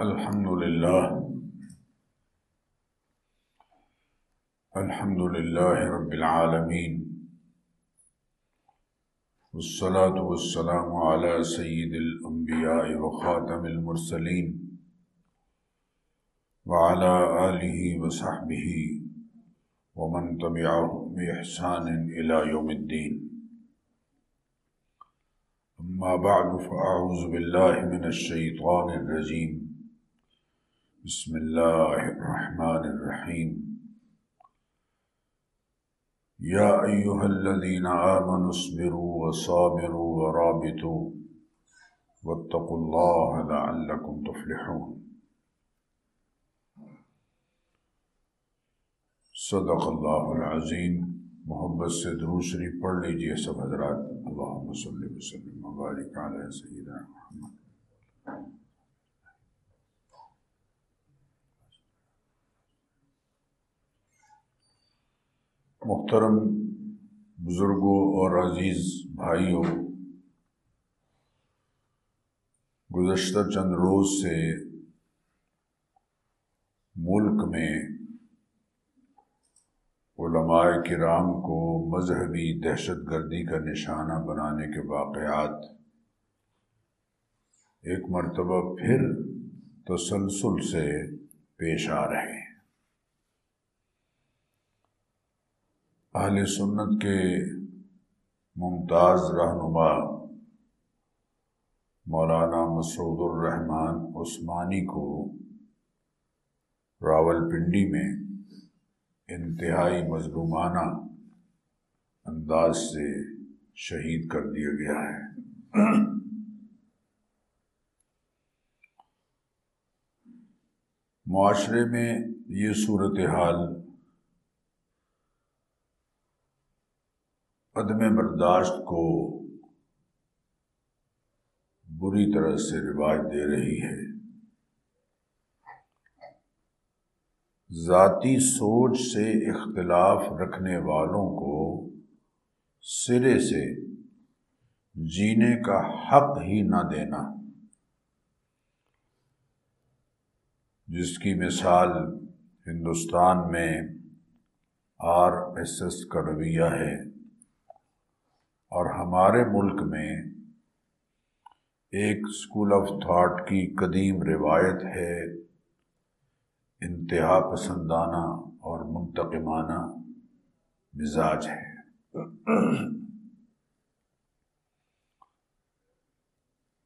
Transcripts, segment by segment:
الحمد لله. الحمد لله رب العالمين. والصلاة والسلام على سيد الأنبياء وخاتم المرسلين وعلى آله وصحبه ومن تبعهم بإحسان إلى يوم الدين. أما بعد فأعوذ بالله من الشيطان الرجيم. بسم الله الرحمن الرحيم يا أيها الذين آمنوا اصبروا وصابروا ورابطوا واتقوا الله لعلكم تفلحون۔ صدق اللہ العظیم۔ محبت سے دروسری پڑھ لیجیے سب حضرات۔ اللہم صلی وسلم مبارک علی سیدنا محمد۔ محترم بزرگوں اور عزیز بھائیوں، گزشتہ چند روز سے ملک میں علماء کرام کو مذہبی دہشت گردی کا نشانہ بنانے کے واقعات ایک مرتبہ پھر تسلسل سے پیش آ رہے ہیں۔ اہل سنت کے ممتاز رہنما مولانا مسعود الرحمان عثمانی کو راول پنڈی میں انتہائی مظلومانہ انداز سے شہید کر دیا گیا ہے۔ معاشرے میں یہ صورتحال عدم برداشت کو بری طرح سے رواج دے رہی ہے۔ ذاتی سوچ سے اختلاف رکھنے والوں کو سرے سے جینے کا حق ہی نہ دینا۔ جس کی مثال ہندوستان میں آر ایس ایس کا رویہ ہے۔ اور ہمارے ملک میں ایک اسکول آف تھاٹ کی قدیم روایت ہے، انتہا پسندانہ اور منتقمانہ مزاج ہے۔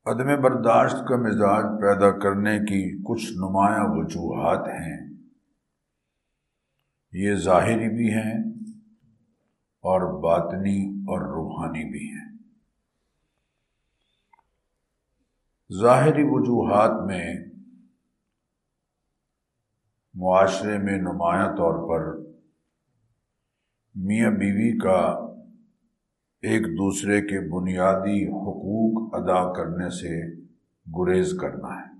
عدم برداشت کا مزاج پیدا کرنے کی کچھ نمایاں وجوہات ہیں۔ یہ ظاہری بھی ہیں اور باطنی اور روحانی بھی ہیں۔ ظاہری وجوہات میں معاشرے میں نمایاں طور پر میاں بیوی کا ایک دوسرے کے بنیادی حقوق ادا کرنے سے گریز کرنا ہے۔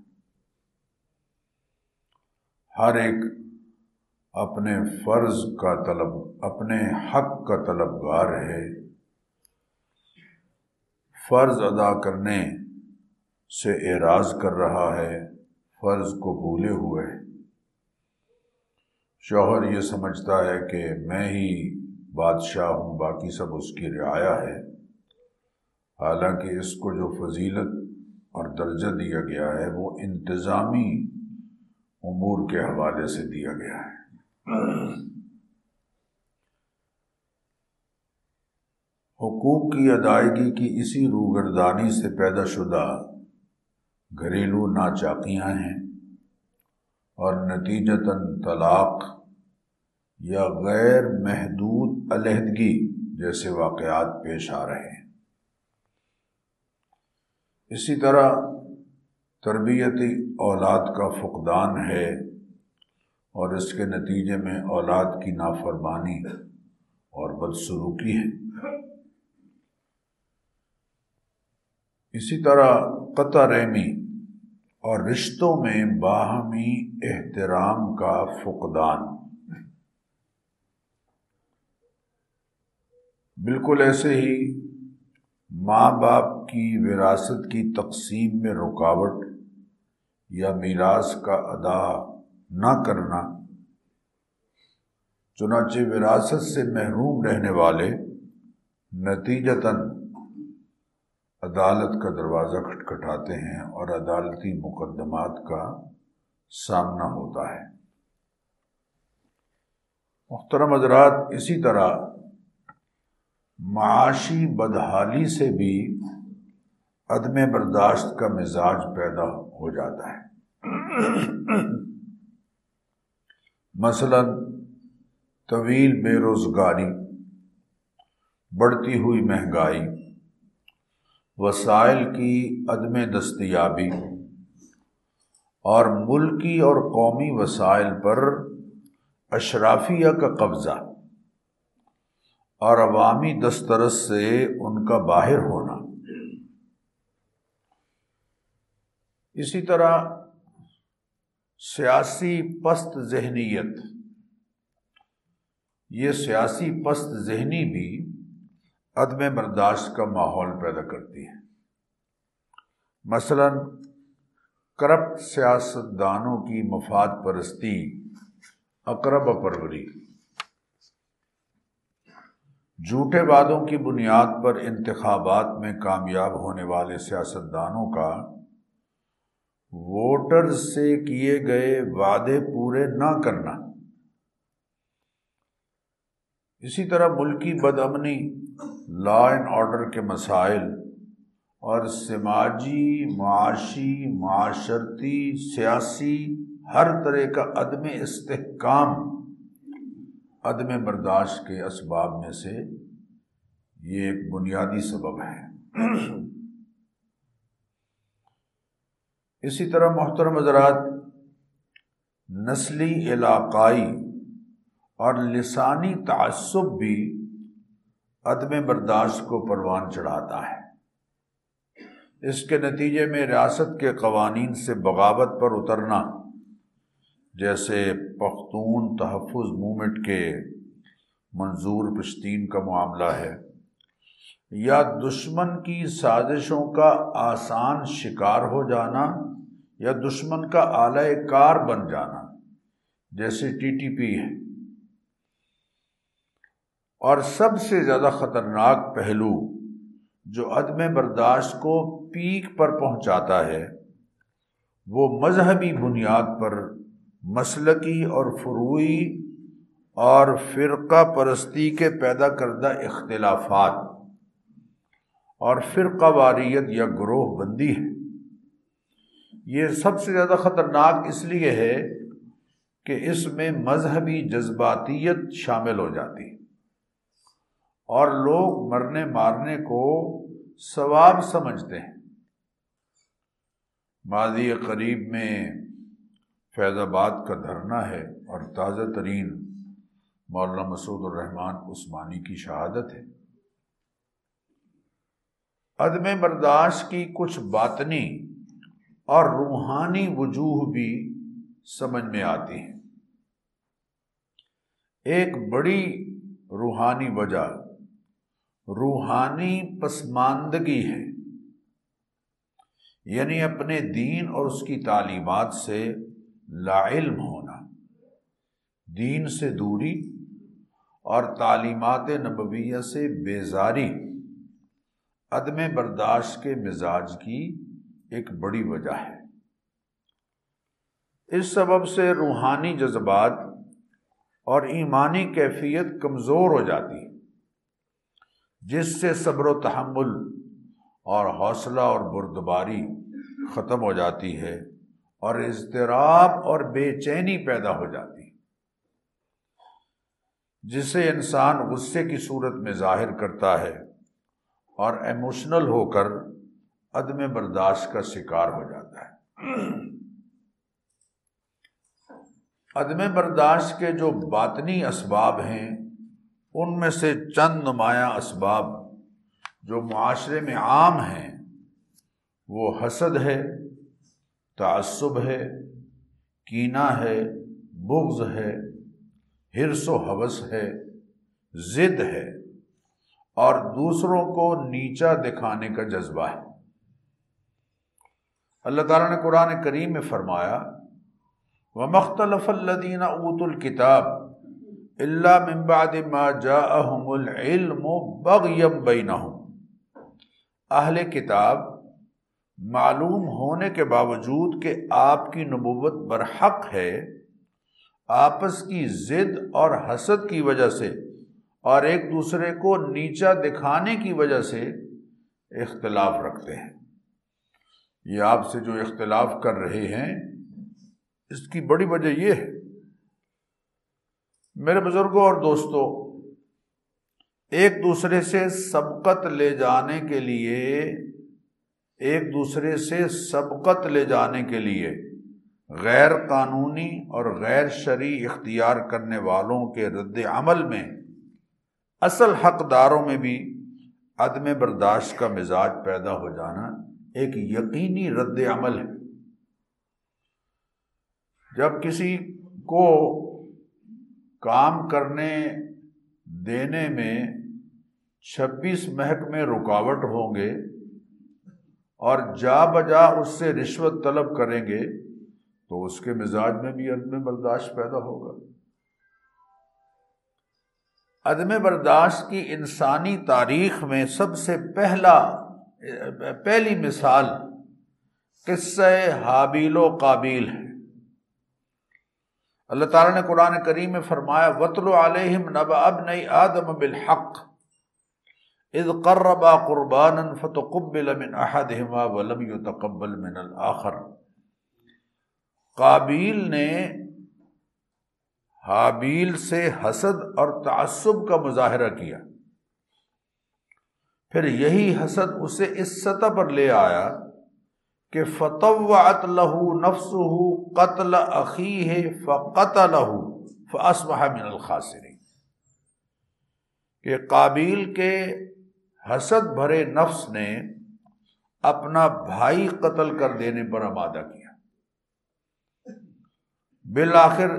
ہر ایک اپنے فرض کا طلب، اپنے حق کا طلبگار ہے فرض ادا کرنے سے اعراض کر رہا ہے، فرض کو بھولے ہوئے۔ شوہر یہ سمجھتا ہے کہ میں ہی بادشاہ ہوں، باقی سب اس کی رعایا ہے۔ حالانکہ اس کو جو فضیلت اور درجہ دیا گیا ہے، وہ انتظامی امور کے حوالے سے دیا گیا ہے۔ حقوق کی ادائیگی کی اسی روگردانی سے پیدا شدہ گھریلو ناچاکیاں ہیں اور نتیجتاً طلاق یا غیر محدود علیحدگی جیسے واقعات پیش آ رہے ہیں۔ اسی طرح تربیتی اولاد کا فقدان ہے۔ اور اس کے نتیجے میں اولاد کی نافرمانی اور بدسلوکی ہے۔ اسی طرح قطع رحمی اور رشتوں میں باہمی احترام کا فقدان۔ بالکل ایسے ہی ماں باپ کی وراثت کی تقسیم میں رکاوٹ یا میراث کا ادا نہ کرنا۔ چنانچہ وراثت سے محروم رہنے والے نتیجتاً عدالت کا دروازہ کھٹکھٹاتے ہیں اور عدالتی مقدمات کا سامنا ہوتا ہے۔ محترم حضرات، اسی طرح معاشی بدحالی سے بھی عدم برداشت کا مزاج پیدا ہو جاتا ہے۔ مثلا طویل بے روزگاری، بڑھتی ہوئی مہنگائی، وسائل کی عدم دستیابی، اور ملکی اور قومی وسائل پر اشرافیہ کا قبضہ، اور عوامی دسترس سے ان کا باہر ہونا۔ اسی طرح سیاسی پست ذہنیت۔ یہ سیاسی پست ذہنی بھی عدم برداشت کا ماحول پیدا کرتی ہے۔ مثلا، کرپٹ سیاست دانوں کی مفاد پرستی اقرب پروری۔ جھوٹے وعدوں کی بنیاد پر انتخابات میں کامیاب ہونے والے سیاستدانوں کا ووٹر سے کیے گئے وعدے پورے نہ کرنا۔ اسی طرح ملکی بدامنی لا اینڈ آرڈر کے مسائل اور سماجی، معاشی، معاشرتی، سیاسی، ہر طرح کا عدم استحکام، عدم برداشت کے اسباب میں سے یہ ایک بنیادی سبب ہے۔ اسی طرح محترم حضرات، نسلی علاقائی اور لسانی تعصب بھی عدم برداشت کو پروان چڑھاتا ہے۔ اس کے نتیجے میں ریاست کے قوانین سے بغاوت پر اترنا، جیسے پختون تحفظ مومنٹ کے منظور پشتین کا معاملہ ہے، یا دشمن کی سازشوں کا آسان شکار ہو جانا یا دشمن کا اعلی کار بن جانا، جیسے ٹی ٹی پی ہے۔ اور سب سے زیادہ خطرناک پہلو جو عدم برداشت کو پیک پر پہنچاتا ہے، وہ مذہبی بنیاد پر مسلقی اور فروئی اور فرقہ پرستی کے پیدا کردہ اختلافات اور فرقہ واریت یا گروہ بندی ہے۔ یہ سب سے زیادہ خطرناک اس لیے ہے کہ اس میں مذہبی جذباتیت شامل ہو جاتی اور لوگ مرنے مارنے کو ثواب سمجھتے ہیں۔ ماضی قریب میں فیض آباد کا دھرنا ہے اور تازہ ترین مولانا مسعود الرحمان عثمانی کی شہادت ہے۔ عدم برداشت کی کچھ باطنی اور روحانی وجوہ بھی سمجھ میں آتی ہیں۔ ایک بڑی روحانی وجہ روحانی پسماندگی ہے۔ یعنی اپنے دین اور اس کی تعلیمات سے لا علم ہونا، دین سے دوری اور تعلیمات نبویہ سے بیزاری، عدم برداشت کے مزاج کی ایک بڑی وجہ ہے۔ اس سبب سے روحانی جذبات اور ایمانی کیفیت کمزور ہو جاتی جس سے صبر و تحمل اور حوصلہ اور بردباری ختم ہو جاتی ہے اور اضطراب اور بے چینی پیدا ہو جاتی جسے انسان غصے کی صورت میں ظاہر کرتا ہے اور ایموشنل ہو کر عدم برداشت کا شکار ہو جاتا ہے۔ عدم برداشت کے جو باطنی اسباب ہیں، ان میں سے چند نمایاں اسباب جو معاشرے میں عام ہیں، وہ حسد ہے، تعصب ہے کینا ہے، بغض ہے، ہرس و حوث ہے، ضد ہے، اور دوسروں کو نیچا دکھانے کا جذبہ ہے۔ اللہ تعالیٰ نے قرآن کریم میں فرمایا وہ مختلف الدین اوت الکتاب اللہ ممباد ما جاءہم العلم بغیم بینہم اہل کتاب معلوم ہونے کے باوجود کہ آپ کی نبوت برحق ہے، آپس کی ضد اور حسد کی وجہ سے اور ایک دوسرے کو نیچا دکھانے کی وجہ سے اختلاف رکھتے ہیں۔ یہ آپ سے جو اختلاف کر رہے ہیں، اس کی بڑی وجہ یہ ہے۔ میرے بزرگوں اور دوستوں، ایک دوسرے سے سبقت لے جانے کے لیے، ایک دوسرے سے سبقت لے جانے کے لیے غیر قانونی اور غیر شرعی اختیار کرنے والوں کے رد عمل میں، اصل حقداروں میں بھی عدم برداشت کا مزاج پیدا ہو جانا ایک یقینی رد عمل ہے۔ جب کسی کو کام کرنے دینے میں چھبیس محکمے رکاوٹ ہوں گے اور جا بجا اس سے رشوت طلب کریں گے، تو اس کے مزاج میں بھی عدم برداشت پیدا ہوگا۔ عدم برداشت کی انسانی تاریخ میں سب سے پہلا پہلی مثال قصہ حابیل و قابیل ہے۔ اللہ تعالیٰ نے قرآن کریم میں فرمایا وطل علیہم نب اب نئی آدم بالحق اذ قربا قربانا فتقبل من احدهما ولم يتقبل من الاخر قابیل نے حابیل سے حسد اور تعصب کا مظاہرہ کیا۔ پھر یہی حسد اسے اس سطح پر لے آیا کہ فتوعت لہو نفس قتل عقی ہے فقت لہو فاسبہ من الخاصری کہ قابیل کے حسد بھرے نفس نے اپنا بھائی قتل کر دینے پر آمادہ کیا۔ بالآخر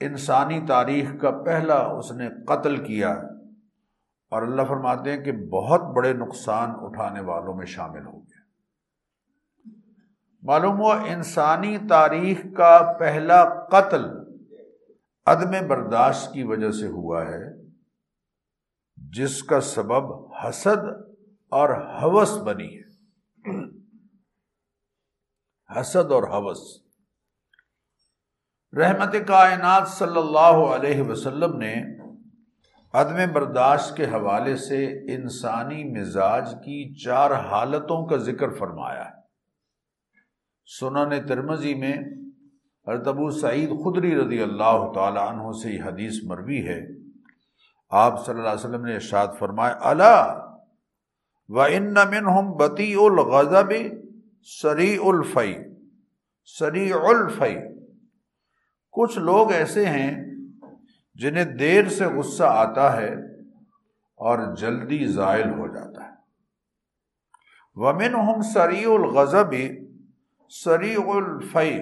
انسانی تاریخ کا پہلا اس نے قتل کیا۔ اور اللہ فرماتے ہیں کہ بہت بڑے نقصان اٹھانے والوں میں شامل ہو گیا۔ معلوم ہوا انسانی تاریخ کا پہلا قتل عدم برداشت کی وجہ سے ہوا ہے، جس کا سبب حسد اور حوث بنی ہے۔ حسد اور حوث۔ رحمت کائنات صلی اللہ علیہ وسلم نے عدم برداشت کے حوالے سے انسانی مزاج کی چار حالتوں کا ذکر فرمایا ہے۔ سنن ترمزی میں ارتبو سعید خدری رضی اللہ تعالی عنہ سے یہ حدیث مروی ہے۔ آپ صلی اللہ علیہ وسلم نے ارشاد فرمایا اللہ و ان منہم بتی الغضب سری الفی سری الفی کچھ لوگ ایسے ہیں جنہیں دیر سے غصہ آتا ہے اور جلدی زائل ہو جاتا ہے۔ ومن ہم سری الغضب سری الفی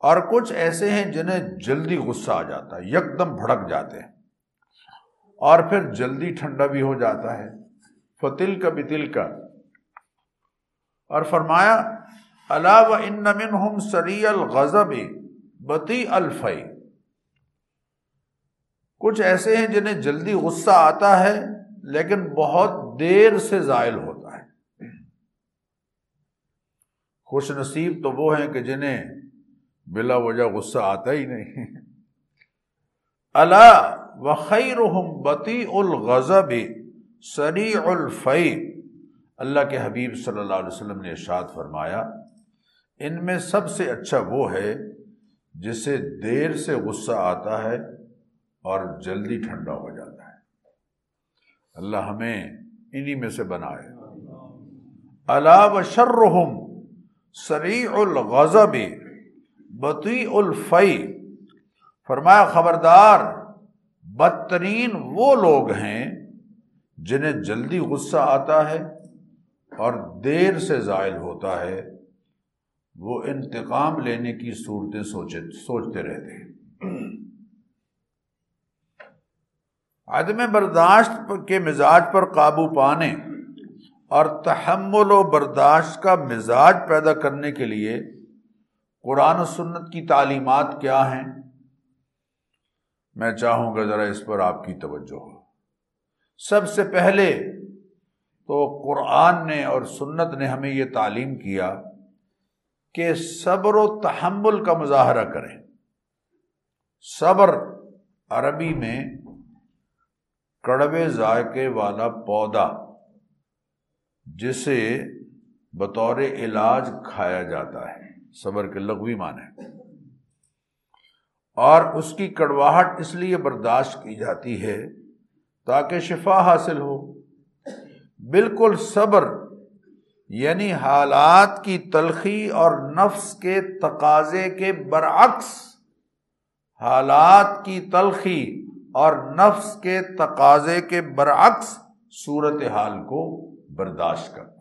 اور کچھ ایسے ہیں جنہیں جلدی غصہ آ جاتا ہے یک دم بھڑک جاتے ہیں۔ اور پھر جلدی ٹھنڈا بھی ہو جاتا ہے۔ فتل کا بتل کا اور فرمایا اللہ و ان من ہم سری الغضب بتی الفی کچھ ایسے ہیں جنہیں جلدی غصہ آتا ہے، لیکن بہت دیر سے زائل ہوتا ہے۔ خوش نصیب تو وہ ہیں کہ جنہیں بلا وجہ غصہ آتا ہی نہیں۔ اللہ وخیر بتی الغضب سری الفی اللہ کے حبیب صلی اللہ علیہ وسلم نے ارشاد فرمایا، ان میں سب سے اچھا وہ ہے جسے دیر سے غصہ آتا ہے اور جلدی ٹھنڈا ہو جاتا ہے۔ اللہ ہمیں انہی میں سے بنائے۔ اللہ و شرحم سری الغضب بطی الفی فرمایا، خبردار، بدترین وہ لوگ ہیں جنہیں جلدی غصہ آتا ہے اور دیر سے زائل ہوتا ہے۔ وہ انتقام لینے کی صورتیں سوچے، سوچتے رہتے ہیں۔ عدم برداشت کے مزاج پر قابو پانے اور تحمل و برداشت کا مزاج پیدا کرنے کے لیے قرآن و سنت کی تعلیمات کیا ہیں؟ میں چاہوں گا ذرا اس پر آپ کی توجہ ہو۔ سب سے پہلے تو قرآن نے اور سنت نے ہمیں یہ تعلیم کیا کہ صبر و تحمل کا مظاہرہ کریں۔ صبر عربی میں کڑوے ذائقے والا پودا، جسے بطور علاج کھایا جاتا ہے۔ صبر کے لغوی معنی اور اس کی کڑواہٹ اس لیے برداشت کی جاتی ہے تاکہ شفا حاصل ہو۔ بالکل صبر یعنی حالات کی تلخی اور نفس کے تقاضے کے برعکس حالات کی تلخی۔ اور نفس کے تقاضے کے برعکس صورت حال کو برداشت کرنا۔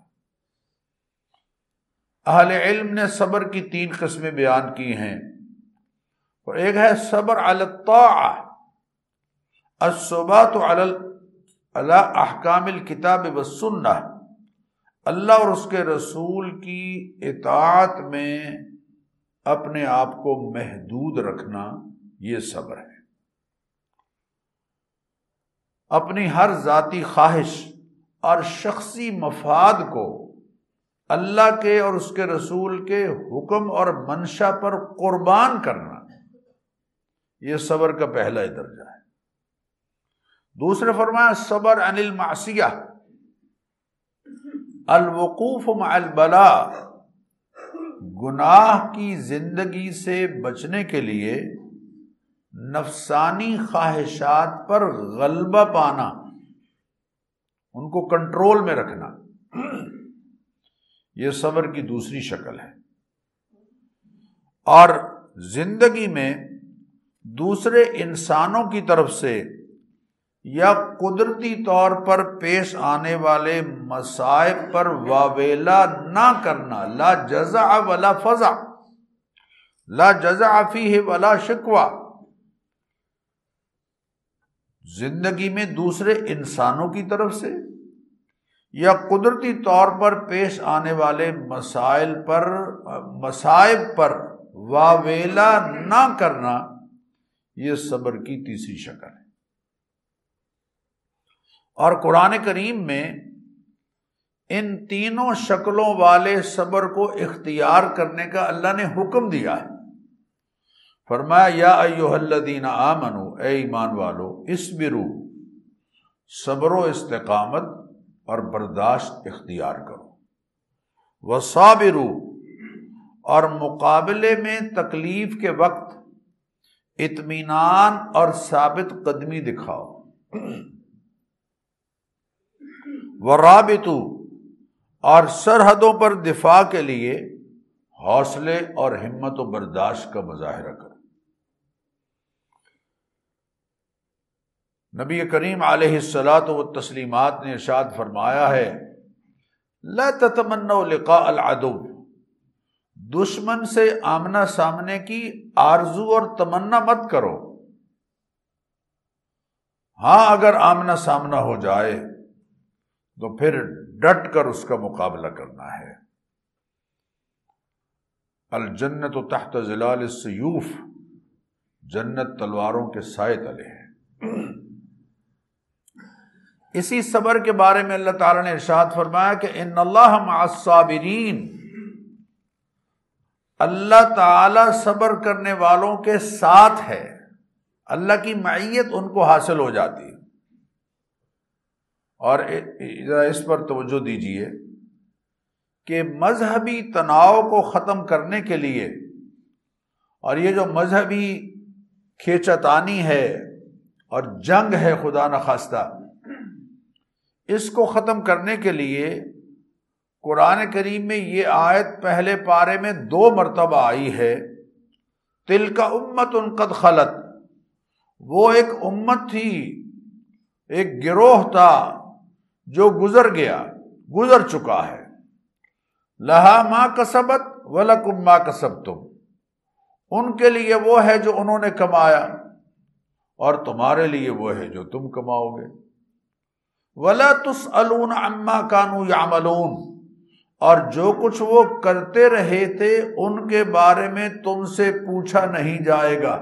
اہل علم نے صبر کی تین قسمیں بیان کی ہیں۔ اور ایک ہے صبر الصبات اللہ احکام الکتاب و اللہ اور اس کے رسول کی اطاعت میں اپنے آپ کو محدود رکھنا یہ صبر ہے۔ اپنی ہر ذاتی خواہش اور شخصی مفاد کو اللہ کے اور اس کے رسول کے حکم اور منشا پر قربان کرنا، یہ صبر کا پہلا درجہ ہے۔ دوسرے فرمایا، صبر ان المعصیہ، الوقوف مع البلا گناہ کی زندگی سے بچنے کے لیے نفسانی خواہشات پر غلبہ پانا، ان کو کنٹرول میں رکھنا، یہ صبر کی دوسری شکل ہے۔ اور زندگی میں دوسرے انسانوں کی طرف سے یا قدرتی طور پر پیش آنے والے مسائب پر واویلا نہ کرنا، لا جزا ولا فضا لا جزا فی ہے ولا شکوا زندگی میں دوسرے انسانوں کی طرف سے یا قدرتی طور پر پیش آنے والے مسائل پر مسائب پر واویلا نہ کرنا، یہ صبر کی تیسری شکل ہے۔ اور قرآن کریم میں ان تینوں شکلوں والے صبر کو اختیار کرنے کا اللہ نے حکم دیا ہے۔ فرمایا، یا ایو الذین آمنو اے ایمان والو اس برو صبر و استقامت اور برداشت اختیار کرو۔ وہ اور مقابلے میں تکلیف کے وقت اطمینان اور ثابت قدمی دکھاؤ۔ وہ رابطو اور سرحدوں پر دفاع کے لیے حوصلے اور ہمت و برداشت کا مظاہرہ کرو۔ نبی کریم علیہ السلاۃ و تسلیمات نے ارشاد فرمایا ہے لقاء العدو، دشمن سے آمنا سامنے کی آرزو اور تمنا مت کرو۔ ہاں اگر آمنا سامنا ہو جائے تو پھر ڈٹ کر اس کا مقابلہ کرنا ہے۔ الجنت و تحت ضلال سیوف جنت تلواروں کے سائے تلے ہیں۔ اسی صبر کے بارے میں اللہ تعالیٰ نے ارشاد فرمایا کہ ان اللہ معصابرین اللہ تعالی صبر کرنے والوں کے ساتھ ہے۔ اللہ کی معیت ان کو حاصل ہو جاتی اور اس پر توجہ دیجیے کہ مذہبی تناؤ کو ختم کرنے کے لیے اور یہ جو مذہبی کھیچتانی ہے اور جنگ ہے خدا نخواستہ اس کو ختم کرنے کے لیے قرآن کریم میں یہ آیت پہلے پارے میں دو مرتبہ آئی ہے۔ تل کا امت ان قد خلط وہ ایک امت تھی، ایک گروہ تھا جو گزر گیا، گزر چکا ہے۔ لہا ماں کسبت ولکم ماں کسب تم ان کے لیے وہ ہے جو انہوں نے کمایا، اور تمہارے لیے وہ ہے جو تم کماؤ گے۔ ولا تس اما کانو یا اور جو کچھ وہ کرتے رہے تھے، ان کے بارے میں تم سے پوچھا نہیں جائے گا۔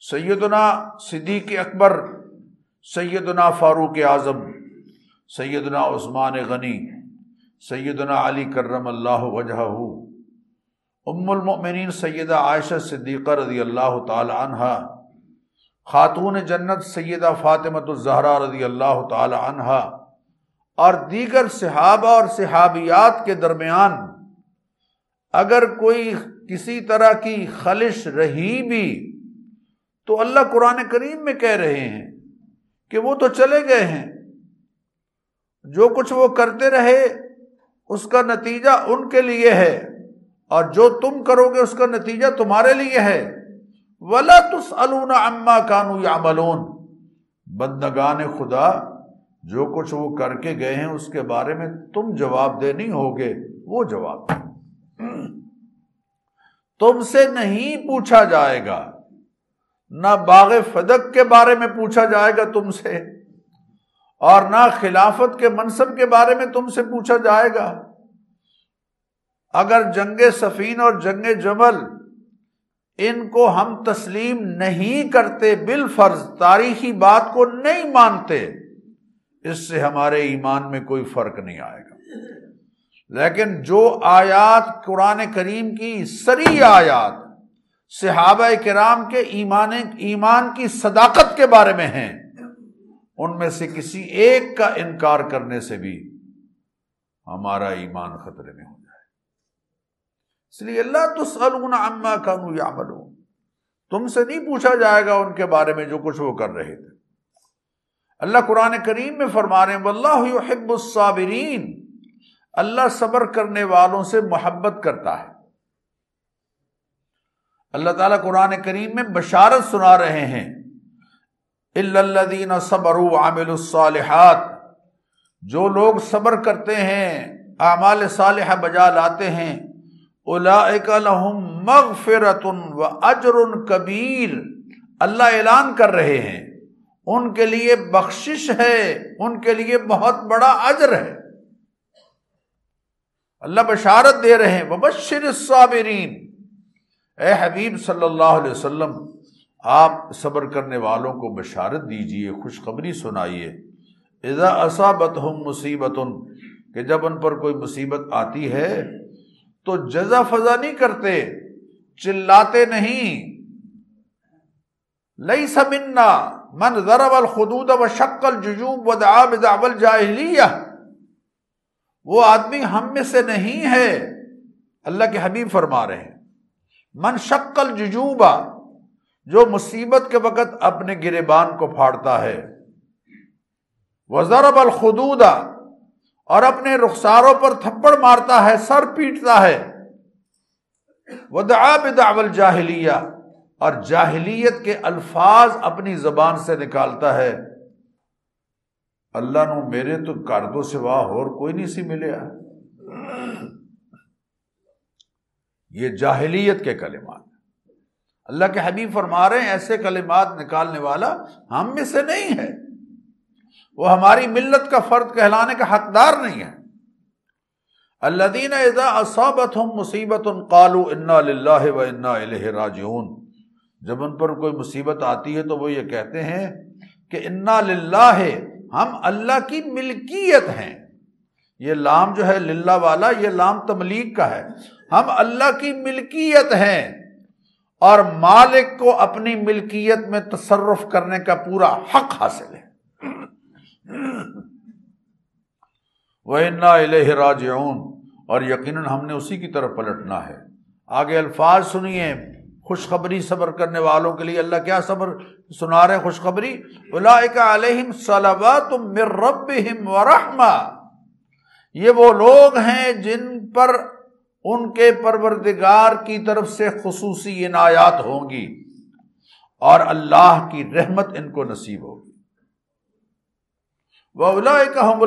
سیدنا صدیق اکبر، سیدنا فاروق اعظم، سیدنا عثمان غنی، سیدنا علی کرم اللہ وجہ ام المؤمنین سیدہ عائشہ صدیقہ رضی اللہ تعالی عنہ۔ خاتون جنت سیدہ فاطمۃ الزہرا رضی اللہ تعالی عنہ اور دیگر صحابہ اور صحابیات کے درمیان اگر کوئی کسی طرح کی خلش رہی بھی تو اللہ قرآن کریم میں کہہ رہے ہیں کہ وہ تو چلے گئے ہیں۔ جو کچھ وہ کرتے رہے اس کا نتیجہ ان کے لیے ہے اور جو تم کرو گے اس کا نتیجہ تمہارے لیے ہے۔ ولا تس اما کانو یا ملون بندگان خدا، جو کچھ وہ کر کے گئے ہیں، اس کے بارے میں تم جواب دے نہیں ہوگے۔ وہ جواب۔ تم سے نہیں پوچھا جائے گا۔ نہ باغ فدق کے بارے میں پوچھا جائے گا تم سے، اور نہ خلافت کے منصب کے بارے میں تم سے پوچھا جائے گا۔ اگر جنگ سفین اور جنگ جمل ان کو ہم تسلیم نہیں کرتے بال فرض تاریخی بات کو نہیں مانتے، اس سے ہمارے ایمان میں کوئی فرق نہیں آئے گا۔ لیکن جو آیات قرآن کریم کی سری آیات صحابہ کرام کے ایمان ایمان کی صداقت کے بارے میں ہیں، ان میں سے کسی ایک کا انکار کرنے سے بھی ہمارا ایمان خطرے میں ہو اس لیے اللہ تو سلون اما کانو یا تم سے نہیں پوچھا جائے گا ان کے بارے میں جو کچھ وہ کر رہے تھے۔ اللہ قرآن کریم میں فرما رہے ہیں اللہ يحب الصابرین۔ اللہ صبر کرنے والوں سے محبت کرتا ہے۔ اللہ تعالیٰ قرآن کریم میں بشارت سنا رہے ہیں۔ الدین صبر عامل الصالحات۔ جو لوگ صبر کرتے ہیں، اعمال صالح بجا لاتے ہیں لهم مغفرت و اجر کبیر۔ اللہ اعلان کر رہے ہیں، ان کے لیے بخشش ہے، ان کے لیے بہت بڑا اجر ہے۔ اللہ بشارت دے رہے ہیں، وبشر الصابرین۔ اے حبیب صلی اللہ علیہ وسلم، آپ صبر کرنے والوں کو بشارت دیجیے، خوشخبری سنائیے۔ اذا اصابت ہم مصیبت کہ جب ان پر کوئی مصیبت آتی ہے تو جزا فضا نہیں کرتے، چلاتے نہیں۔ لئی سمنا من ضرب الخدود و شکل ججوب و دعاب دعول جاہلیہ وہ آدمی ہم میں سے نہیں ہے۔ اللہ کے حبیب فرما رہے ہیں۔ من شکل ججوبا جو مصیبت کے وقت اپنے گربان کو پھاڑتا ہے۔ وہ ضرب الخدودا اور اپنے رخساروں پر تھپڑ مارتا ہے، سر پیٹتا ہے۔ وہ دعاب دعول جاہلیہ اور جاہلیت کے الفاظ اپنی زبان سے نکالتا ہے۔ اللہ نو میرے تو کردو سوا اور کوئی نہیں سی ملے یہ جاہلیت کے کلمات۔ اللہ کے حبیب فرما رہے ہیں، ایسے کلمات نکالنے والا ہم میں سے نہیں ہے۔ وہ ہماری ملت کا فرد کہلانے کا حقدار نہیں ہے۔ اللہ دین اذا اصابت ہم مصیبت ان قالو انا اللہ و انا الہ راجعون۔ جب ان پر کوئی مصیبت آتی ہے تو وہ یہ کہتے ہیں کہ انا للہ، ہم اللہ کی ملکیت ہیں۔ یہ لام جو ہے للہ والا، یہ لام تملیغ کا ہے۔ ہم اللہ کی ملکیت ہیں۔ اور مالک کو اپنی ملکیت میں تصرف کرنے کا پورا حق حاصل ہے۔ وہ انا الہ راجعون، اور یقیناً ہم نے اسی کی طرف پلٹنا ہے۔ آگے الفاظ سنیے، خوشخبری صبر کرنے والوں کے لیے اللہ کیا صبر سنا رہے خوشخبری؟ علیہم صلوات من ربہم ورحمہ یہ وہ لوگ ہیں جن پر ان کے پروردگار کی طرف سے خصوصی عنایات ہوں گی، اور اللہ کی رحمت ان کو نصیب ہوگی۔ وہ الاحم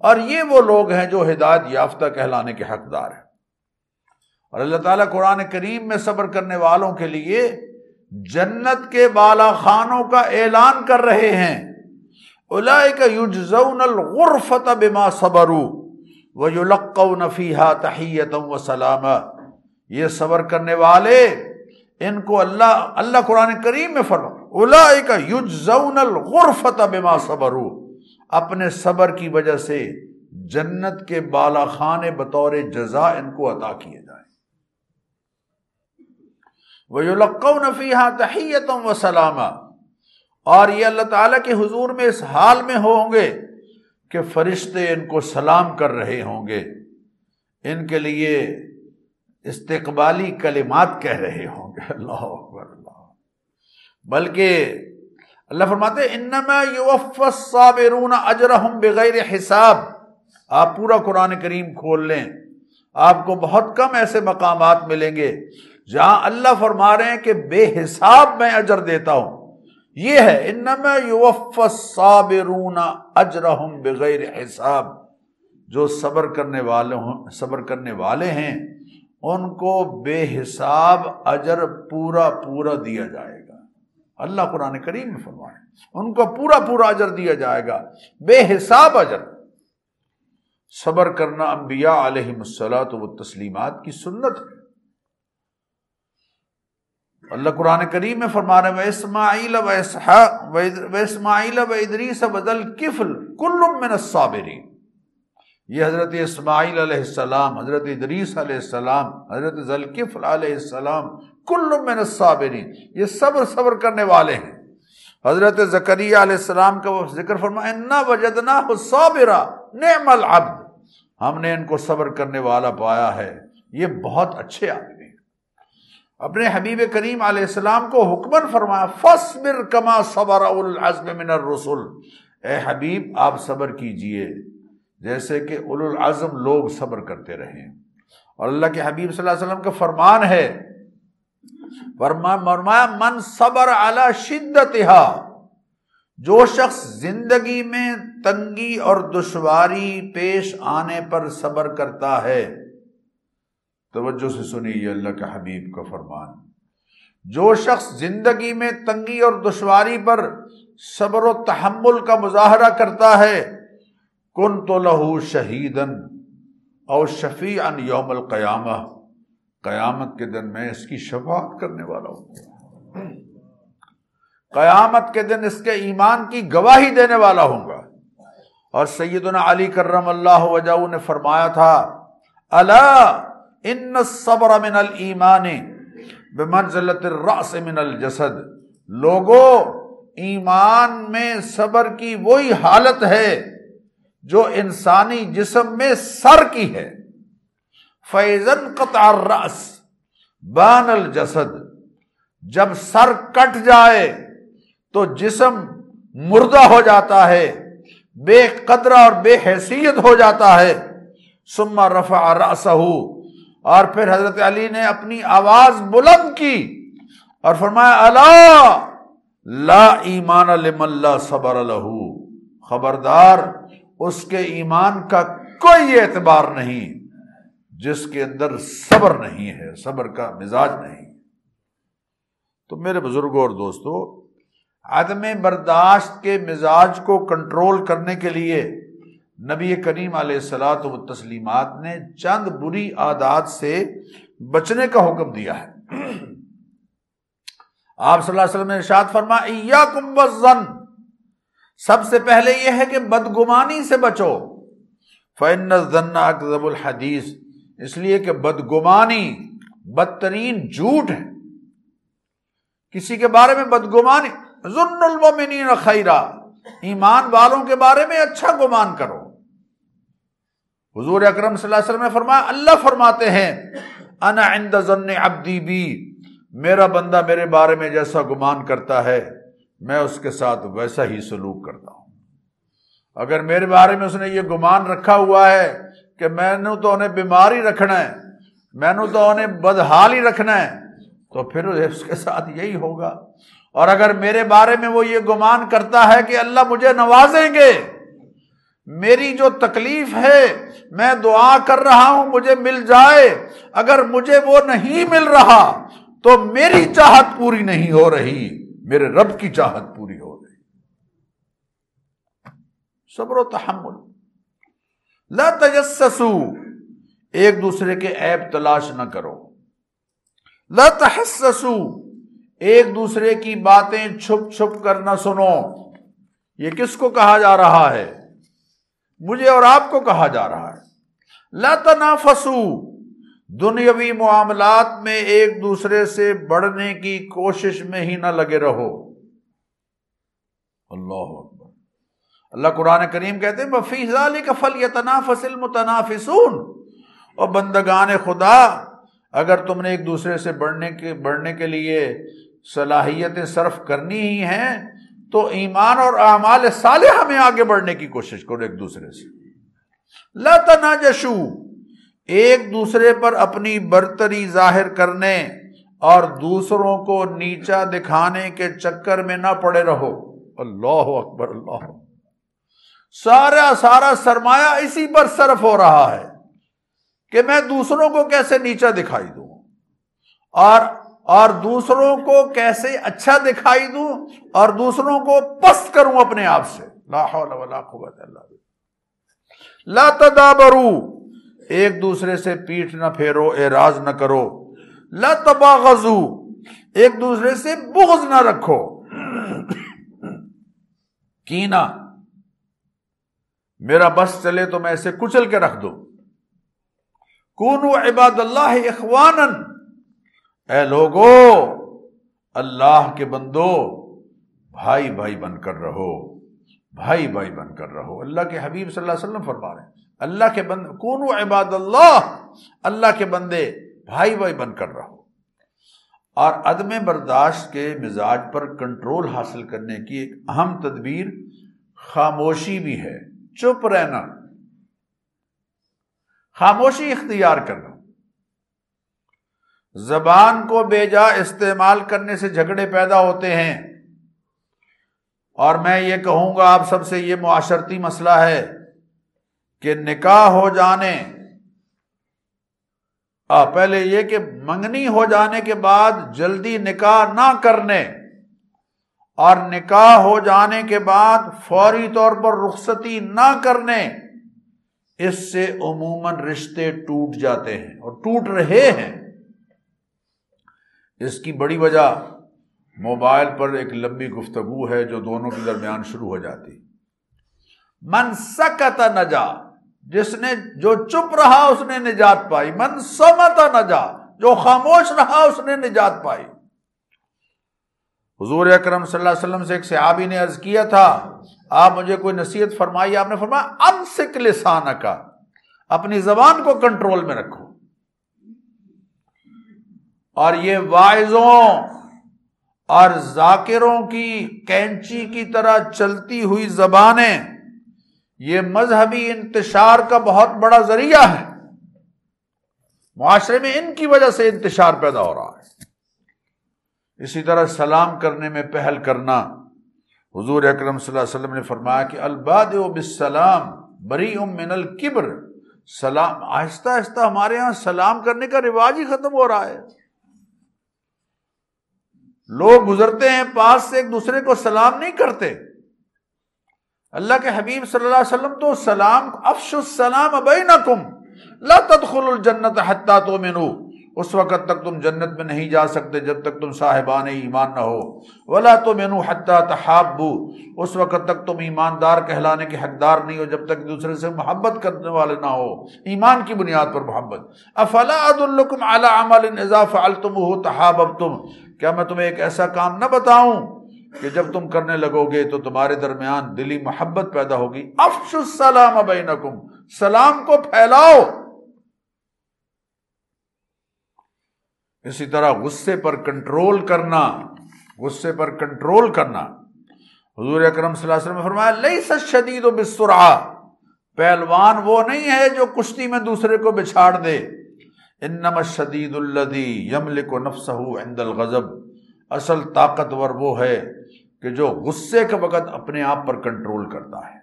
اور یہ وہ لوگ ہیں جو ہدایت یافتہ کہلانے کے حقدار ہیں۔ اور اللہ تعالیٰ قرآن کریم میں صبر کرنے والوں کے لیے جنت کے بالا خانوں کا اعلان کر رہے ہیں۔ الغرفت بما صبرو فیحا تحیت و سلام یہ صبر کرنے والے، ان کو اللہ اللہ قرآن کریم میں فرما الا یجزون الغرفت بما صبرو اپنے صبر کی وجہ سے جنت کے بالا خانے بطور جزا ان کو عطا کیے جائیں۔ وہ فیحا تحیت و سلامہ اور یہ اللہ تعالیٰ کے حضور میں اس حال میں ہوں گے کہ فرشتے ان کو سلام کر رہے ہوں گے۔ ان کے لیے استقبالی کلمات کہہ رہے ہوں گے۔ اللہ اکبر۔ بلکہ اللہ فرماتے انما الصابرون اجرهم بغیر حساب۔ آپ پورا قرآن کریم کھول لیں، آپ کو بہت کم ایسے مقامات ملیں گے جہاں اللہ فرما رہے ہیں کہ بے حساب میں اجر دیتا ہوں۔ یہ ہے، انما الصابرون اجرهم بغیر حساب۔ جو صبر کرنے والے ہوں، صبر کرنے والے ہیں، ان کو بے حساب اجر پورا پورا دیا جائے گا۔ اللہ قرآن کریم میں فرمائے ان کو پورا پورا اجر دیا جائے گا بے حساب اجر۔ صبر کرنا انبیاء علیہ السلاۃ و تسلیمات کی سنت ہے۔ اللہ قرآن کریم میں فرما رہے اسماعیل و و اسماعیل و ادریس بدل کفل کل من الصابرین۔ یہ حضرت اسماعیل علیہ السلام، حضرت ادریس علیہ السلام، حضرت ذلکفل علیہ السلام، کل من الصابرین، یہ صبر صبر کرنے والے ہیں۔ حضرت زکریہ علیہ السلام کا وہ ذکر فرما، انا وجدنا صابرا نعم العبد ہم نے ان کو صبر کرنے والا پایا ہے۔ یہ بہت اچھے آدمی اپنے حبیب کریم علیہ السلام کو حکمن فرمایا فصبر کما صبر العزم من الرسل اے حبیب، آپ صبر کیجیے۔ جیسے کہ اول العزم لوگ صبر کرتے رہے اور اللہ کے حبیب صلی اللہ علیہ وسلم کا فرمان ہے۔ فرمایا، من صبر علی شدتہا جو شخص زندگی میں تنگی اور دشواری پیش آنے پر صبر کرتا ہے، توجہ سے سنی یہ اللہ کے حبیب کا فرمان۔ جو شخص زندگی میں تنگی اور دشواری پر صبر و تحمل کا مظاہرہ کرتا ہے کن تو لہو شہیدن اور شفیع ان یوم القیامہ، قیامت کے دن میں اس کی شفاعت کرنے والا ہوں۔ قیامت کے دن اس کے ایمان کی گواہی دینے والا ہوں گا۔ اور سیدنا علی کرم اللہ وجہ نے فرمایا تھا اللہ ان صبر من المان بمنزلت الراس من الجسد۔ لوگوں ایمان میں صبر کی وہی حالت ہے جو انسانی جسم میں سر کی ہے فیضن قطع الراس بان الجسد، جب سر کٹ جائے تو جسم مردہ ہو جاتا ہے، بے قدرہ اور بے حیثیت ہو جاتا ہے۔ سما رفع راسہ اور پھر حضرت علی نے اپنی آواز بلند کی اور فرمایا اللہ لا ایمان اللہ صبر الح خبردار اس کے ایمان کا کوئی اعتبار نہیں، جس کے اندر صبر نہیں ہے، صبر کا مزاج نہیں۔ تو میرے بزرگوں اور دوستوں، عدم برداشت کے مزاج کو کنٹرول کرنے کے لیے نبی کریم علیہ السلاۃ و تسلیمات نے چند بری عادات سے بچنے کا حکم دیا ہے۔ آپ صلی اللہ علیہ وسلم نے ارشاد فرما کم سب سے پہلے یہ ہے کہ بدگمانی سے بچو۔ فن اکزب الحدیث اس لیے کہ بدگمانی، بدترین جھوٹ ہے۔ کسی کے بارے میں بدگمانی ظن المومنین خیرہ ایمان والوں کے بارے میں اچھا گمان کرو۔ حضور اکرم صلی اللہ علیہ وسلم نے فرمایا، اللہ فرماتے ہیں، انا عند ظن عبدی بی میرا بندہ میرے بارے میں جیسا گمان کرتا ہے۔ میں اس کے ساتھ ویسا ہی سلوک کرتا ہوں۔ اگر میرے بارے میں اس نے یہ گمان رکھا ہوا ہے کہ میں نے تو انہیں بیماری رکھنا ہے، میں نے تو انہیں بدحال ہی رکھنا ہے، تو پھر اس کے ساتھ یہی ہوگا۔ اور اگر میرے بارے میں وہ یہ گمان کرتا ہے کہ اللہ مجھے نوازیں گے، میری جو تکلیف ہے، میں دعا کر رہا ہوں، مجھے مل جائے، اگر مجھے وہ نہیں مل رہا تو میری چاہت پوری نہیں ہو رہی۔ میرے رب کی چاہت پوری ہو رہی صبر و تحمل۔ لا تجسسو۔ ایک دوسرے کے عیب تلاش نہ کرو۔ لا تحسسو۔ ایک دوسرے کی باتیں چھپ چھپ کر نہ سنو۔ یہ کس کو کہا جا رہا ہے؟ مجھے اور آپ کو کہا جا رہا ہے۔ لا تنافسو۔ دنیاوی معاملات میں ایک دوسرے سے بڑھنے کی کوشش میں ہی نہ لگے رہو۔ اللہ اکبر۔ اللہ قرآن کریم کہتے ہیں فیض علی کا فل یا المتنافسون اور بندگان خدا، اگر تم نے ایک دوسرے سے بڑھنے کے بڑھنے کے لیے صلاحیتیں صرف کرنی ہی ہیں، تو ایمان اور اعمال صالحہ میں آگے بڑھنے کی کوشش کرو ایک دوسرے سے۔ لا تناجشو۔ ایک دوسرے پر اپنی برتری ظاہر کرنے اور دوسروں کو نیچا دکھانے کے چکر میں نہ پڑے رہو۔ اللہ اکبر، اللہ۔ سارا سارا سرمایہ اسی پر صرف ہو رہا ہے کہ میں دوسروں کو کیسے نیچا دکھائی دوں اور اور دوسروں کو کیسے اچھا دکھائی دوں اور دوسروں کو پست کروں اپنے آپ سے۔ لا حول ولا قوت اللہ لا تدابرو ایک دوسرے سے پیٹھ نہ پھیرو، اعراض نہ کرو۔ لا تباغزو ایک دوسرے سے بغض نہ رکھو۔ کینا، میرا بس چلے تو میں اسے کچل کے رکھ دو کونو عباد اللہ اخوانن اے لوگو، اللہ کے بندو، بھائی بھائی بن کر رہو۔ بھائی بھائی بن کر رہو۔ اللہ کے حبیب صلی اللہ علیہ وسلم فرما رہے ہیں۔ اللہ کے بند کون عباد اللہ اللہ کے بندے، بھائی بھائی بن کر رہو۔ اور عدم برداشت کے مزاج پر کنٹرول حاصل کرنے کی ایک اہم تدبیر خاموشی بھی ہے۔ چپ رہنا۔ خاموشی اختیار کرنا۔ زبان کو بے جا استعمال کرنے سے جھگڑے پیدا ہوتے ہیں۔ اور میں یہ کہوں گا، آپ سب سے یہ معاشرتی مسئلہ ہے۔ کہ نکاح ہو جانے۔ آ، پہلے یہ کہ منگنی ہو جانے کے بعد جلدی نکاح نہ کرنے اور نکاح ہو جانے کے بعد فوری طور پر رخصتی نہ کرنے، اس سے عموماً رشتے ٹوٹ جاتے ہیں اور ٹوٹ رہے ہیں۔ اس کی بڑی وجہ موبائل پر ایک لمبی گفتگو ہے جو دونوں کے درمیان شروع ہو جاتی۔ من سکت نجا جس نے جو چپ رہا اس نے نجات پائی، من سمت نجا، جو خاموش رہا اس نے نجات پائی۔ حضور اکرم صلی اللہ علیہ وسلم سے ایک صحابی نے عرض کیا تھا، آپ مجھے کوئی نصیحت فرمائی؟ آپ نے فرمایا ام سکھ لسان کا اپنی زبان کو کنٹرول میں رکھو۔ اور یہ واعظوں اور ذاکروں کی کینچی کی طرح چلتی ہوئی زبانیں یہ مذہبی انتشار کا بہت بڑا ذریعہ ہے۔ معاشرے میں ان کی وجہ سے انتشار پیدا ہو رہا ہے۔ اسی طرح سلام کرنے میں پہل کرنا۔ حضور اکرم صلی اللہ علیہ وسلم نے فرمایا کہ الباد و بسلام بری ام من الکبر۔ سلام، آہستہ آہستہ ہمارے یہاں سلام کرنے کا رواج ہی ختم ہو رہا ہے۔ لوگ گزرتے ہیں، پاس سے ایک دوسرے کو سلام نہیں کرتے۔ اللہ کے حبیب صلی اللہ علیہ وسلم تو سلام افش السلام بینکم، لا تدخل الجنت حتی تؤمنو اس وقت تک تم جنت میں نہیں جا سکتے جب تک تم صاحبان ایمان نہ ہو۔ ولا تؤمنو حتی تحابو اس وقت تک تم ایماندار کہلانے کے حقدار نہیں ہو جب تک دوسرے سے محبت کرنے والے نہ ہو۔ ایمان کی بنیاد پر محبت۔ افلا ادلکم علی عمل اذا فعلتموه تحاببتم۔ کیا میں تمہیں ایک ایسا کام نہ بتاؤں؟ کہ جب تم کرنے لگو گے تو تمہارے درمیان دلی محبت پیدا ہوگی۔ افش السلام بینکم۔ سلام کو پھیلاؤ۔ اسی طرح غصے پر کنٹرول کرنا۔ غصے پر کنٹرول کرنا۔ حضور اکرم صلی اللہ علیہ وسلم نے فرمایا لئی سچ شدید و بسرا پہلوان وہ نہیں ہے جو کشتی میں دوسرے کو بچھاڑ دے۔ انما شدید الدی یملک و نفسہ عند الغضب۔ اصل طاقتور وہ ہے کہ جو غصے کے وقت اپنے آپ پر کنٹرول کرتا ہے۔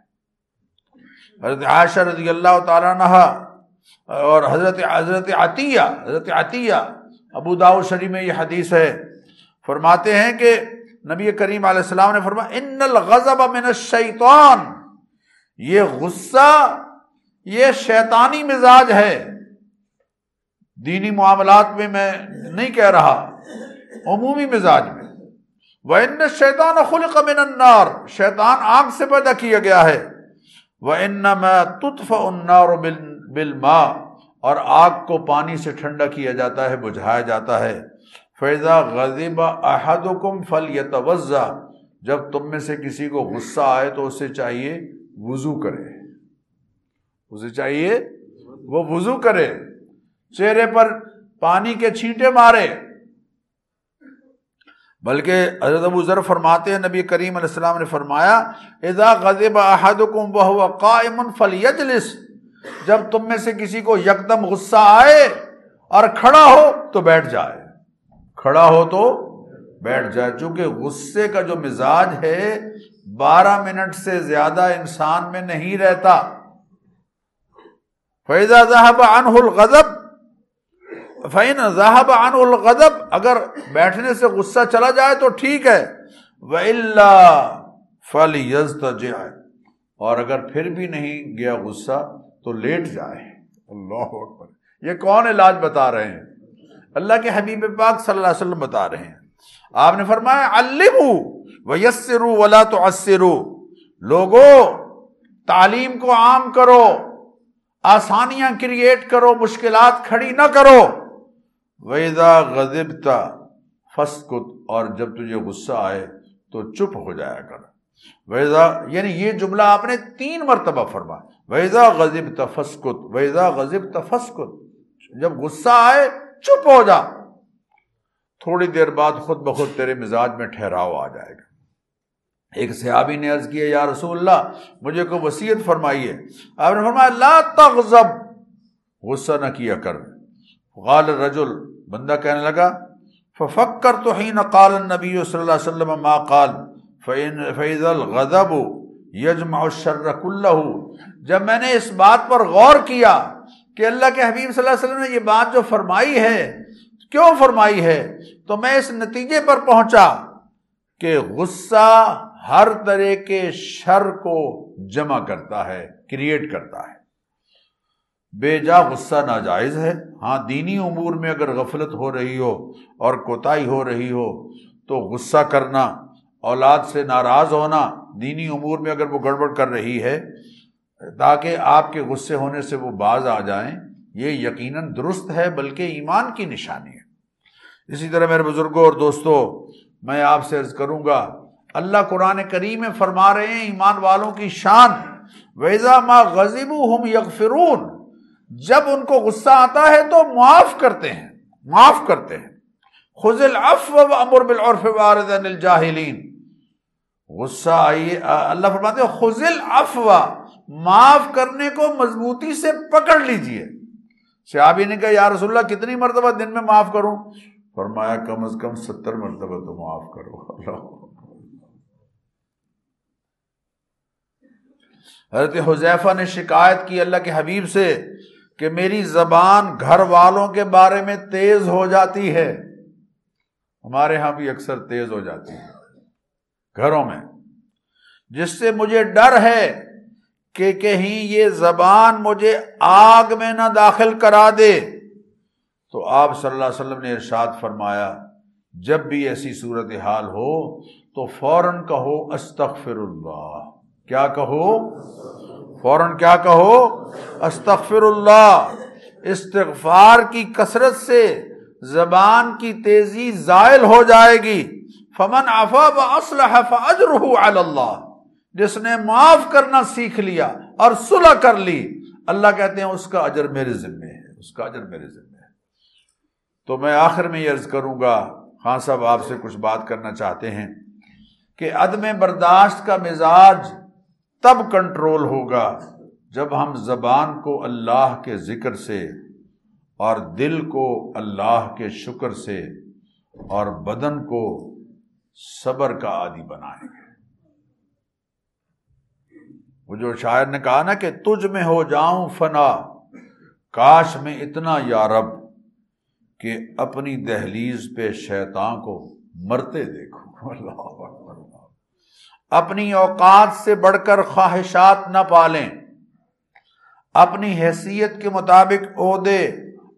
حضرت عائشہ رضی اللہ تعالیٰ نہ اور حضرت حضرت عطیہ حضرت عطیہ، ابو داؤ شریف میں یہ حدیث ہے۔ فرماتے ہیں کہ نبی کریم علیہ السلام نے فرمایا، ان الغضب من الشیطان یہ غصہ، یہ شیطانی مزاج ہے۔ دینی معاملات میں میں نہیں کہہ رہا، عمومی مزاج میں۔ ان شیطان خلق من النار شیطان آگ سے پیدا کیا گیا ہے۔ وہ ان میں تطف النار بالماء اور آگ کو پانی سے ٹھنڈا کیا جاتا ہے، بجھایا جاتا ہے۔ فیضا غزیب احدکم فل یتوزا جب تم میں سے کسی کو غصہ آئے تو اسے چاہیے وضو کرے۔ اسے چاہیے وہ وضو کرے۔ چہرے پر پانی کے چھینٹے مارے۔ بلکہ حضرت ابو ذر فرماتے ہیں، نبی کریم علیہ السلام نے فرمایا، اذا غضب احدکم وهو قائم فليجلس جب تم میں سے کسی کو یکدم غصہ آئے اور کھڑا ہو تو بیٹھ جائے۔ کھڑا ہو تو بیٹھ جائے۔ چونکہ غصے کا جو مزاج ہے، بارہ منٹ سے زیادہ انسان میں نہیں رہتا۔ فیضا ذہب عنہ الغضب فین ذہب عنہ الغضب، اگر بیٹھنے سے غصہ چلا جائے تو ٹھیک ہے۔ وہ اللہ فل یز اور اگر پھر بھی نہیں گیا غصہ تو لیٹ جائے۔ اللہ اکبر۔ یہ کون علاج بتا رہے ہیں؟ اللہ کے حبیب پاک صلی اللہ علیہ وسلم بتا رہے ہیں۔ آپ نے فرمایا السرو ولا تو اسرو لوگو، تعلیم کو عام کرو، آسانیاں کریٹ کرو، مشکلات کھڑی نہ کرو۔ ویزا غزبتا فسکت اور جب تجھے غصہ آئے تو چپ ہو جایا کر۔ ویزا یعنی یہ جملہ آپ نے تین مرتبہ فرما۔ ویزا غزب تفسکت ویزا غزب تفسکت جب غصہ آئے، چپ ہو جا۔ تھوڑی دیر بعد خود بخود تیرے مزاج میں ٹھہراؤ آ جائے گا۔ ایک صحابی نے عرض کیا، یا رسول اللہ، مجھے کوئی وسیعت فرمائیے؟ آپ نے فرمایا، لا تغضب، غصہ نہ کیا کر۔ غال رجل بندہ کہنے لگا ففکر تو ہی نہ قال نبی صلی اللہ علیہ وسلم ما قال فیض الغضب یجمع الشر کلہ جب میں نے اس بات پر غور کیا کہ اللہ کے حبیب صلی اللہ علیہ وسلم نے یہ بات جو فرمائی ہے، کیوں فرمائی ہے؟ تو میں اس نتیجے پر پہنچا کہ غصہ ہر طرح کے شر کو جمع کرتا ہے کریٹ کرتا ہے۔ بے جا غصہ ناجائز ہے۔ ہاں دینی امور میں اگر غفلت ہو رہی ہو اور کوتاہی ہو رہی ہو تو غصہ کرنا، اولاد سے ناراض ہونا دینی امور میں اگر وہ گڑبڑ کر رہی ہے، تاکہ آپ کے غصے ہونے سے وہ باز آ جائیں، یہ یقیناً درست ہے، بلکہ ایمان کی نشانی ہے۔ اسی طرح میرے بزرگوں اور دوستوں میں آپ سے عرض کروں گا، اللہ قرآن کریم میں فرما رہے ہیں، ایمان والوں کی شان ویزا ما غزیب ہم یغفرون جب ان کو غصہ آتا ہے تو معاف کرتے ہیں، معاف کرتے ہیں۔ خزل اف و امر بالعرف وارد الجاہلین۔ غصہ آئیے، اللہ فرماتے خزل افوا معاف کرنے کو مضبوطی سے پکڑ لیجیے۔ صحابی نے کہا، یا رسول اللہ، کتنی مرتبہ دن میں معاف کروں؟ فرمایا، کم از کم ستر مرتبہ تو معاف کرو۔ اللہ۔ حضرت حضیفہ نے شکایت کی اللہ کے حبیب سے کہ میری زبان گھر والوں کے بارے میں تیز ہو جاتی ہے۔ ہمارے ہاں بھی اکثر تیز ہو جاتی ہے۔ گھروں میں۔ جس سے مجھے ڈر ہے کہ کہیں یہ زبان مجھے آگ میں نہ داخل کرا دے۔ تو آپ صلی اللہ علیہ وسلم نے ارشاد فرمایا، جب بھی ایسی صورت حال ہو تو فوراً کہو، استغفر اللہ۔ کیا کہو؟ فوراً کیا کہو؟ استغفر اللہ استغفار کی کثرت سے زبان کی تیزی زائل ہو جائے گی۔ فمن اللہ۔ جس نے معاف کرنا سیکھ لیا اور صلح کر لی، اللہ کہتے ہیں اس کا اجر میرے ذمے ہے، اس کا اجر میرے ذمے ہے۔ تو میں آخر میں یہ عرض کروں گا، خان صاحب آپ سے کچھ بات کرنا چاہتے ہیں کہ عدم برداشت کا مزاج تب کنٹرول ہوگا جب ہم زبان کو اللہ کے ذکر سے اور دل کو اللہ کے شکر سے اور بدن کو صبر کا عادی بنائیں گے۔ وہ جو شاعر نے کہا نا کہ تجھ میں ہو جاؤں فنا، کاش میں اتنا یارب کہ اپنی دہلیز پہ شیطان کو مرتے دیکھو اللہ اپنی اوقات سے بڑھ کر خواہشات نہ پالیں۔ اپنی حیثیت کے مطابق عہدے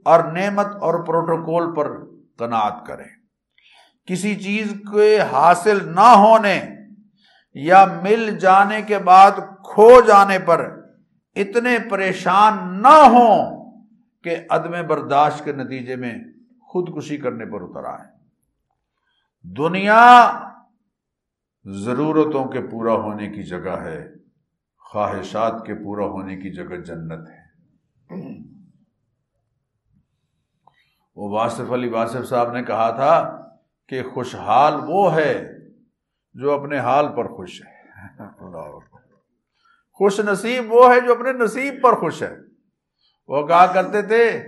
اور نعمت اور پروٹوکول پر تنعت کریں۔ کسی چیز کے حاصل نہ ہونے یا مل جانے کے بعد کھو جانے پر اتنے پریشان نہ ہوں کہ عدم برداشت کے نتیجے میں خودکشی کرنے پر اتر آئے دنیا ضرورتوں کے پورا ہونے کی جگہ ہے، خواہشات کے پورا ہونے کی جگہ جنت ہے۔ وہ واصف علی واصف صاحب نے کہا تھا کہ خوشحال وہ ہے جو اپنے حال پر خوش ہے۔ خوش نصیب وہ ہے جو اپنے نصیب پر خوش ہے۔ وہ کہا کرتے تھے،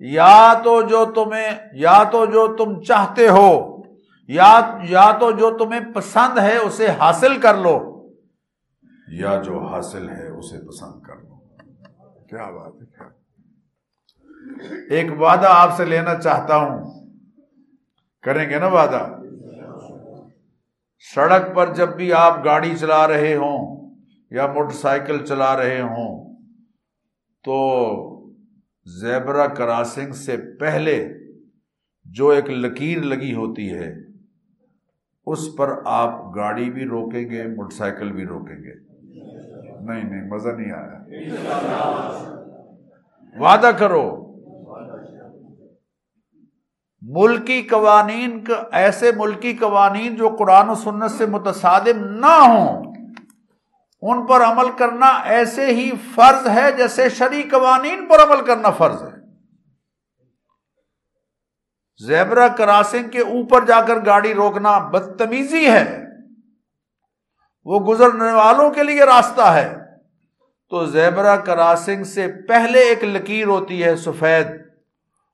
یا تو جو تمہیں، یا تو جو تم چاہتے ہو یا یا تو جو تمہیں پسند ہے اسے حاصل کر لو۔ یا جو حاصل ہے اسے پسند کر لو۔ کیا بات ہے ایک وعدہ آپ سے لینا چاہتا ہوں۔ کریں گے نا وعدہ؟ سڑک پر جب بھی آپ گاڑی چلا رہے ہوں یا موٹر سائیکل چلا رہے ہوں تو زیبرا کراسنگ سے پہلے جو ایک لکیر لگی ہوتی ہے اس پر آپ گاڑی بھی روکیں گے، موٹر سائیکل بھی روکیں گے۔ نہیں نہیں، مزہ نہیں آیا۔ وعدہ کرو۔ ملکی قوانین ایسے ملکی قوانین جو قرآن و سنت سے متصادم نہ ہوں، ان پر عمل کرنا ایسے ہی فرض ہے جیسے شری قوانین پر عمل کرنا فرض ہے۔ زیبرا کراسنگ کے اوپر جا کر گاڑی روکنا بدتمیزی ہے۔ وہ گزرنے والوں کے لیے راستہ ہے۔ تو زیبرا کراسنگ سے پہلے ایک لکیر ہوتی ہے سفید۔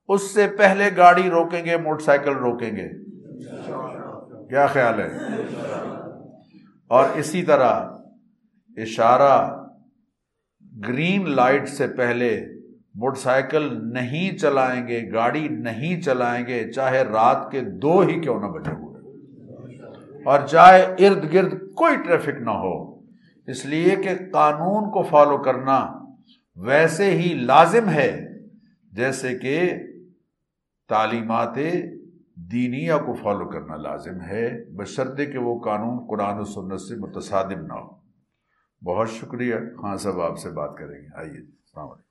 اس سے پہلے گاڑی روکیں گے، موٹر سائیکل روکیں گے۔ کیا خیال ہے؟ اور اسی طرح اشارہ گرین لائٹ سے پہلے موٹر سائیکل نہیں چلائیں گے، گاڑی نہیں چلائیں گے، چاہے رات کے دو ہی کیوں نہ بچے ہوئے اور چاہے ارد گرد کوئی ٹریفک نہ ہو۔ اس لیے کہ قانون کو فالو کرنا ویسے ہی لازم ہے، جیسے کہ تعلیمات دینیا کو فالو کرنا لازم ہے بشرطے کہ وہ قانون قرآن و سنت سے متصادم نہ ہو۔ بہت شکریہ۔ خان صاحب، آپ سے بات کریں گے۔ آئیے۔ السلام علیکم۔